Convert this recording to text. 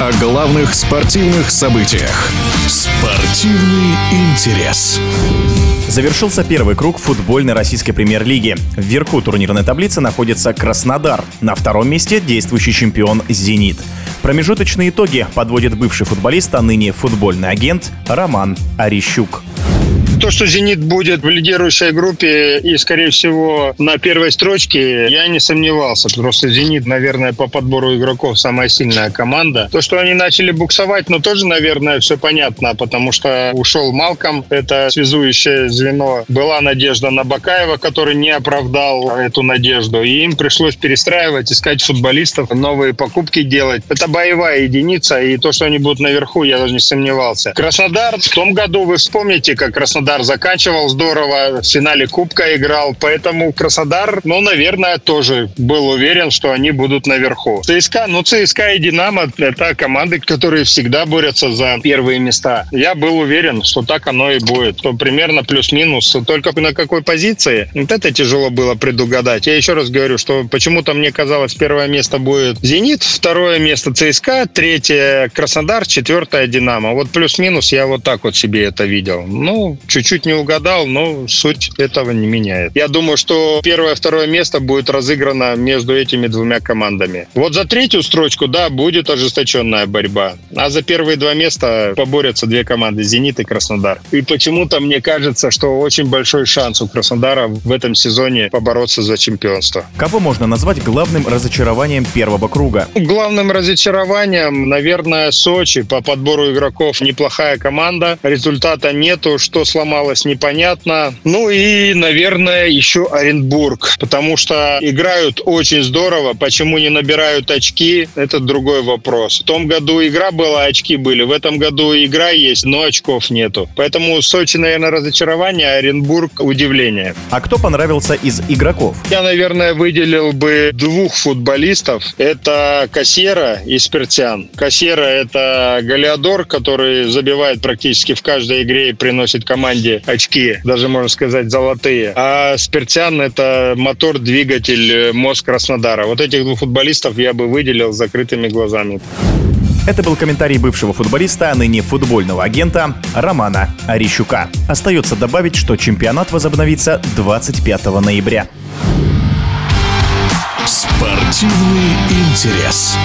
о главных спортивных событиях. Спортивный интерес. Завершился первый круг футбольной российской премьер-лиги. Вверху турнирной таблицы находится Краснодар. На втором месте действующий чемпион «Зенит». Промежуточные итоги подводит бывший футболист, а ныне футбольный агент Роман Орищук. То, что «Зенит» будет в лидирующей группе и, скорее всего, на первой строчке, я не сомневался. Просто «Зенит», наверное, по подбору игроков самая сильная команда. То, что они начали буксовать, ну, тоже, наверное, все понятно, потому что ушел Малком, это связующее звено. Была надежда на Бакаева, который не оправдал эту надежду. И им пришлось перестраивать, искать футболистов, новые покупки делать. Это боевая единица, и то, что они будут наверху, я даже не сомневался. Краснодар в том году, вы вспомните, как Краснодар Краснодар заканчивал здорово, в финале Кубка играл, поэтому Краснодар, ну, наверное, тоже был уверен, что они будут наверху. ЦСКА, ну, ЦСКА и Динамо – это команды, которые всегда борются за первые места. Я был уверен, что так оно и будет. То примерно плюс-минус. Только на какой позиции? Вот это тяжело было предугадать. Я еще раз говорю, что почему-то мне казалось, первое место будет «Зенит», второе место ЦСКА, третье Краснодар, четвертое Динамо. Вот плюс-минус я вот так вот себе это видел. Ну, чуть-чуть не угадал, но суть этого не меняет. Я думаю, что первое, второе место будет разыграно между этими двумя командами. Вот за третью строчку, да, будет ожесточенная борьба. А за первые два места поборются две команды «Зенит» и «Краснодар». И почему-то мне кажется, что очень большой шанс у «Краснодара» в этом сезоне побороться за чемпионство. Кого можно назвать главным разочарованием первого круга? Главным разочарованием, наверное, Сочи. По подбору игроков неплохая команда. Результата нету. Что сломалось сломалось, непонятно. Ну и, наверное, еще Оренбург, потому что играют очень здорово. Почему не набирают очки, это другой вопрос. В том году игра была, очки были. В этом году игра есть, но очков нету. Поэтому Сочи, наверное, разочарование, а Оренбург удивление. А кто понравился из игроков? Я, наверное, выделил бы двух футболистов. Это Кассера и Спиртян. Кассера – это Галиадор, который забивает практически в каждой игре и приносит команде команде очки, даже можно сказать золотые. А Спиртян – это мотор, двигатель, э, мозг Краснодара. Вот этих двух футболистов я бы выделил с закрытыми глазами. Это был комментарий бывшего футболиста, а ныне футбольного агента Романа Орищука. Остается добавить, что чемпионат возобновится 25 ноября. Спортивный интерес.